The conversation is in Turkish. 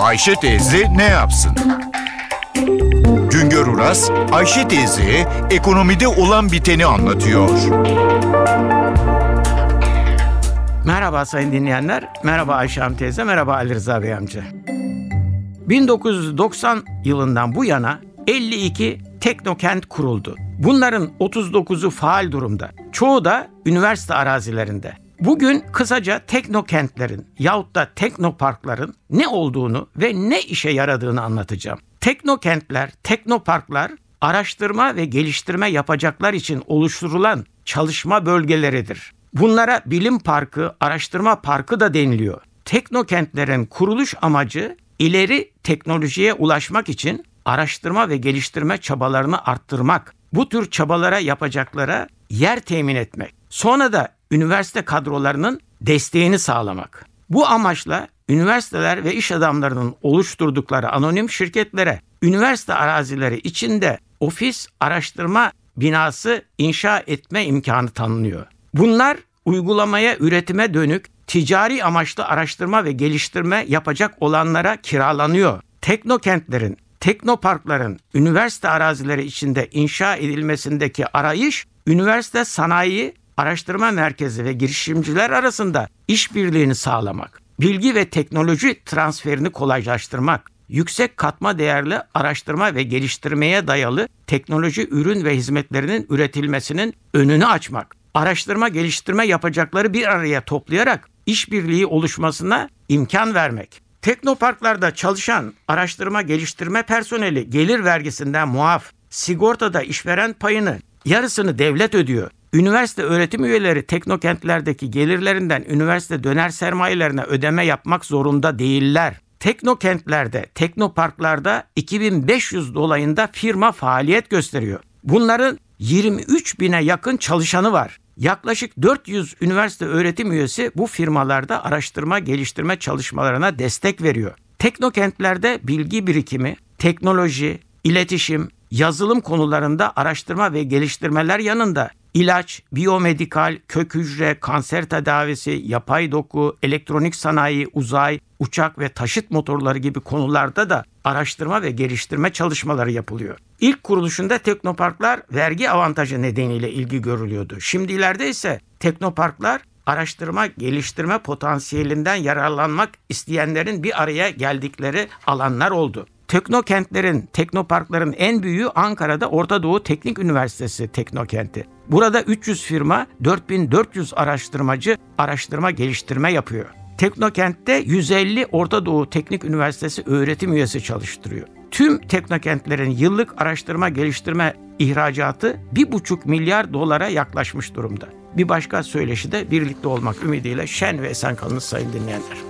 Ayşe teyze ne yapsın? Güngör Uras, Ayşe teyze ekonomide olan biteni anlatıyor. Merhaba sayın dinleyenler, merhaba Ayşe Hanım teyze, merhaba Ali Rıza Bey amca. 1990 yılından bu yana 52 teknokent kuruldu. Bunların 39'u faal durumda. Çoğu da üniversite arazilerinde. Bugün kısaca teknokentlerin yahut da teknoparkların ne olduğunu ve ne işe yaradığını anlatacağım. Teknokentler, teknoparklar araştırma ve geliştirme yapacaklar için oluşturulan çalışma bölgeleridir. Bunlara bilim parkı, araştırma parkı da deniliyor. Teknokentlerin kuruluş amacı ileri teknolojiye ulaşmak için araştırma ve geliştirme çabalarını arttırmak, bu tür çabalara yapacaklara yer temin etmek. Sonra da üniversite kadrolarının desteğini sağlamak. Bu amaçla üniversiteler ve iş adamlarının oluşturdukları anonim şirketlere üniversite arazileri içinde ofis araştırma binası inşa etme imkanı tanınıyor. Bunlar uygulamaya, üretime dönük ticari amaçlı araştırma ve geliştirme yapacak olanlara kiralanıyor. Teknokentlerin, teknoparkların üniversite arazileri içinde inşa edilmesindeki arayış, üniversite sanayi, araştırma merkezi ve girişimciler arasında işbirliğini sağlamak, bilgi ve teknoloji transferini kolaylaştırmak, yüksek katma değerli araştırma ve geliştirmeye dayalı teknoloji ürün ve hizmetlerinin üretilmesinin önünü açmak, araştırma geliştirme yapacakları bir araya toplayarak işbirliği oluşmasına imkan vermek. Teknoparklarda çalışan araştırma geliştirme personeli gelir vergisinden muaf, sigortada işveren payını yarısını devlet ödüyor. Üniversite öğretim üyeleri teknokentlerdeki gelirlerinden üniversite döner sermayelerine ödeme yapmak zorunda değiller. Teknokentlerde, teknoparklarda 2500 dolayında firma faaliyet gösteriyor. Bunların 23 bine yakın çalışanı var. Yaklaşık 400 üniversite öğretim üyesi bu firmalarda araştırma geliştirme çalışmalarına destek veriyor. Teknokentlerde bilgi birikimi, teknoloji, iletişim, yazılım konularında araştırma ve geliştirmeler yanında ilaç, biyomedikal, kök hücre, kanser tedavisi, yapay doku, elektronik sanayi, uzay, uçak ve taşıt motorları gibi konularda da araştırma ve geliştirme çalışmaları yapılıyor. İlk kuruluşunda teknoparklar vergi avantajı nedeniyle ilgi görülüyordu. Şimdilerde ise teknoparklar araştırma geliştirme potansiyelinden yararlanmak isteyenlerin bir araya geldikleri alanlar oldu. Teknokentlerin, teknoparkların en büyüğü Ankara'da Orta Doğu Teknik Üniversitesi Teknokenti. Burada 300 firma, 4400 araştırmacı araştırma geliştirme yapıyor. Teknokent'te 150 Orta Doğu Teknik Üniversitesi öğretim üyesi çalıştırıyor. Tüm teknokentlerin yıllık araştırma geliştirme ihracatı 1,5 milyar dolara yaklaşmış durumda. Bir başka söyleşide birlikte olmak ümidiyle şen ve esen kalınız sayın dinleyenler.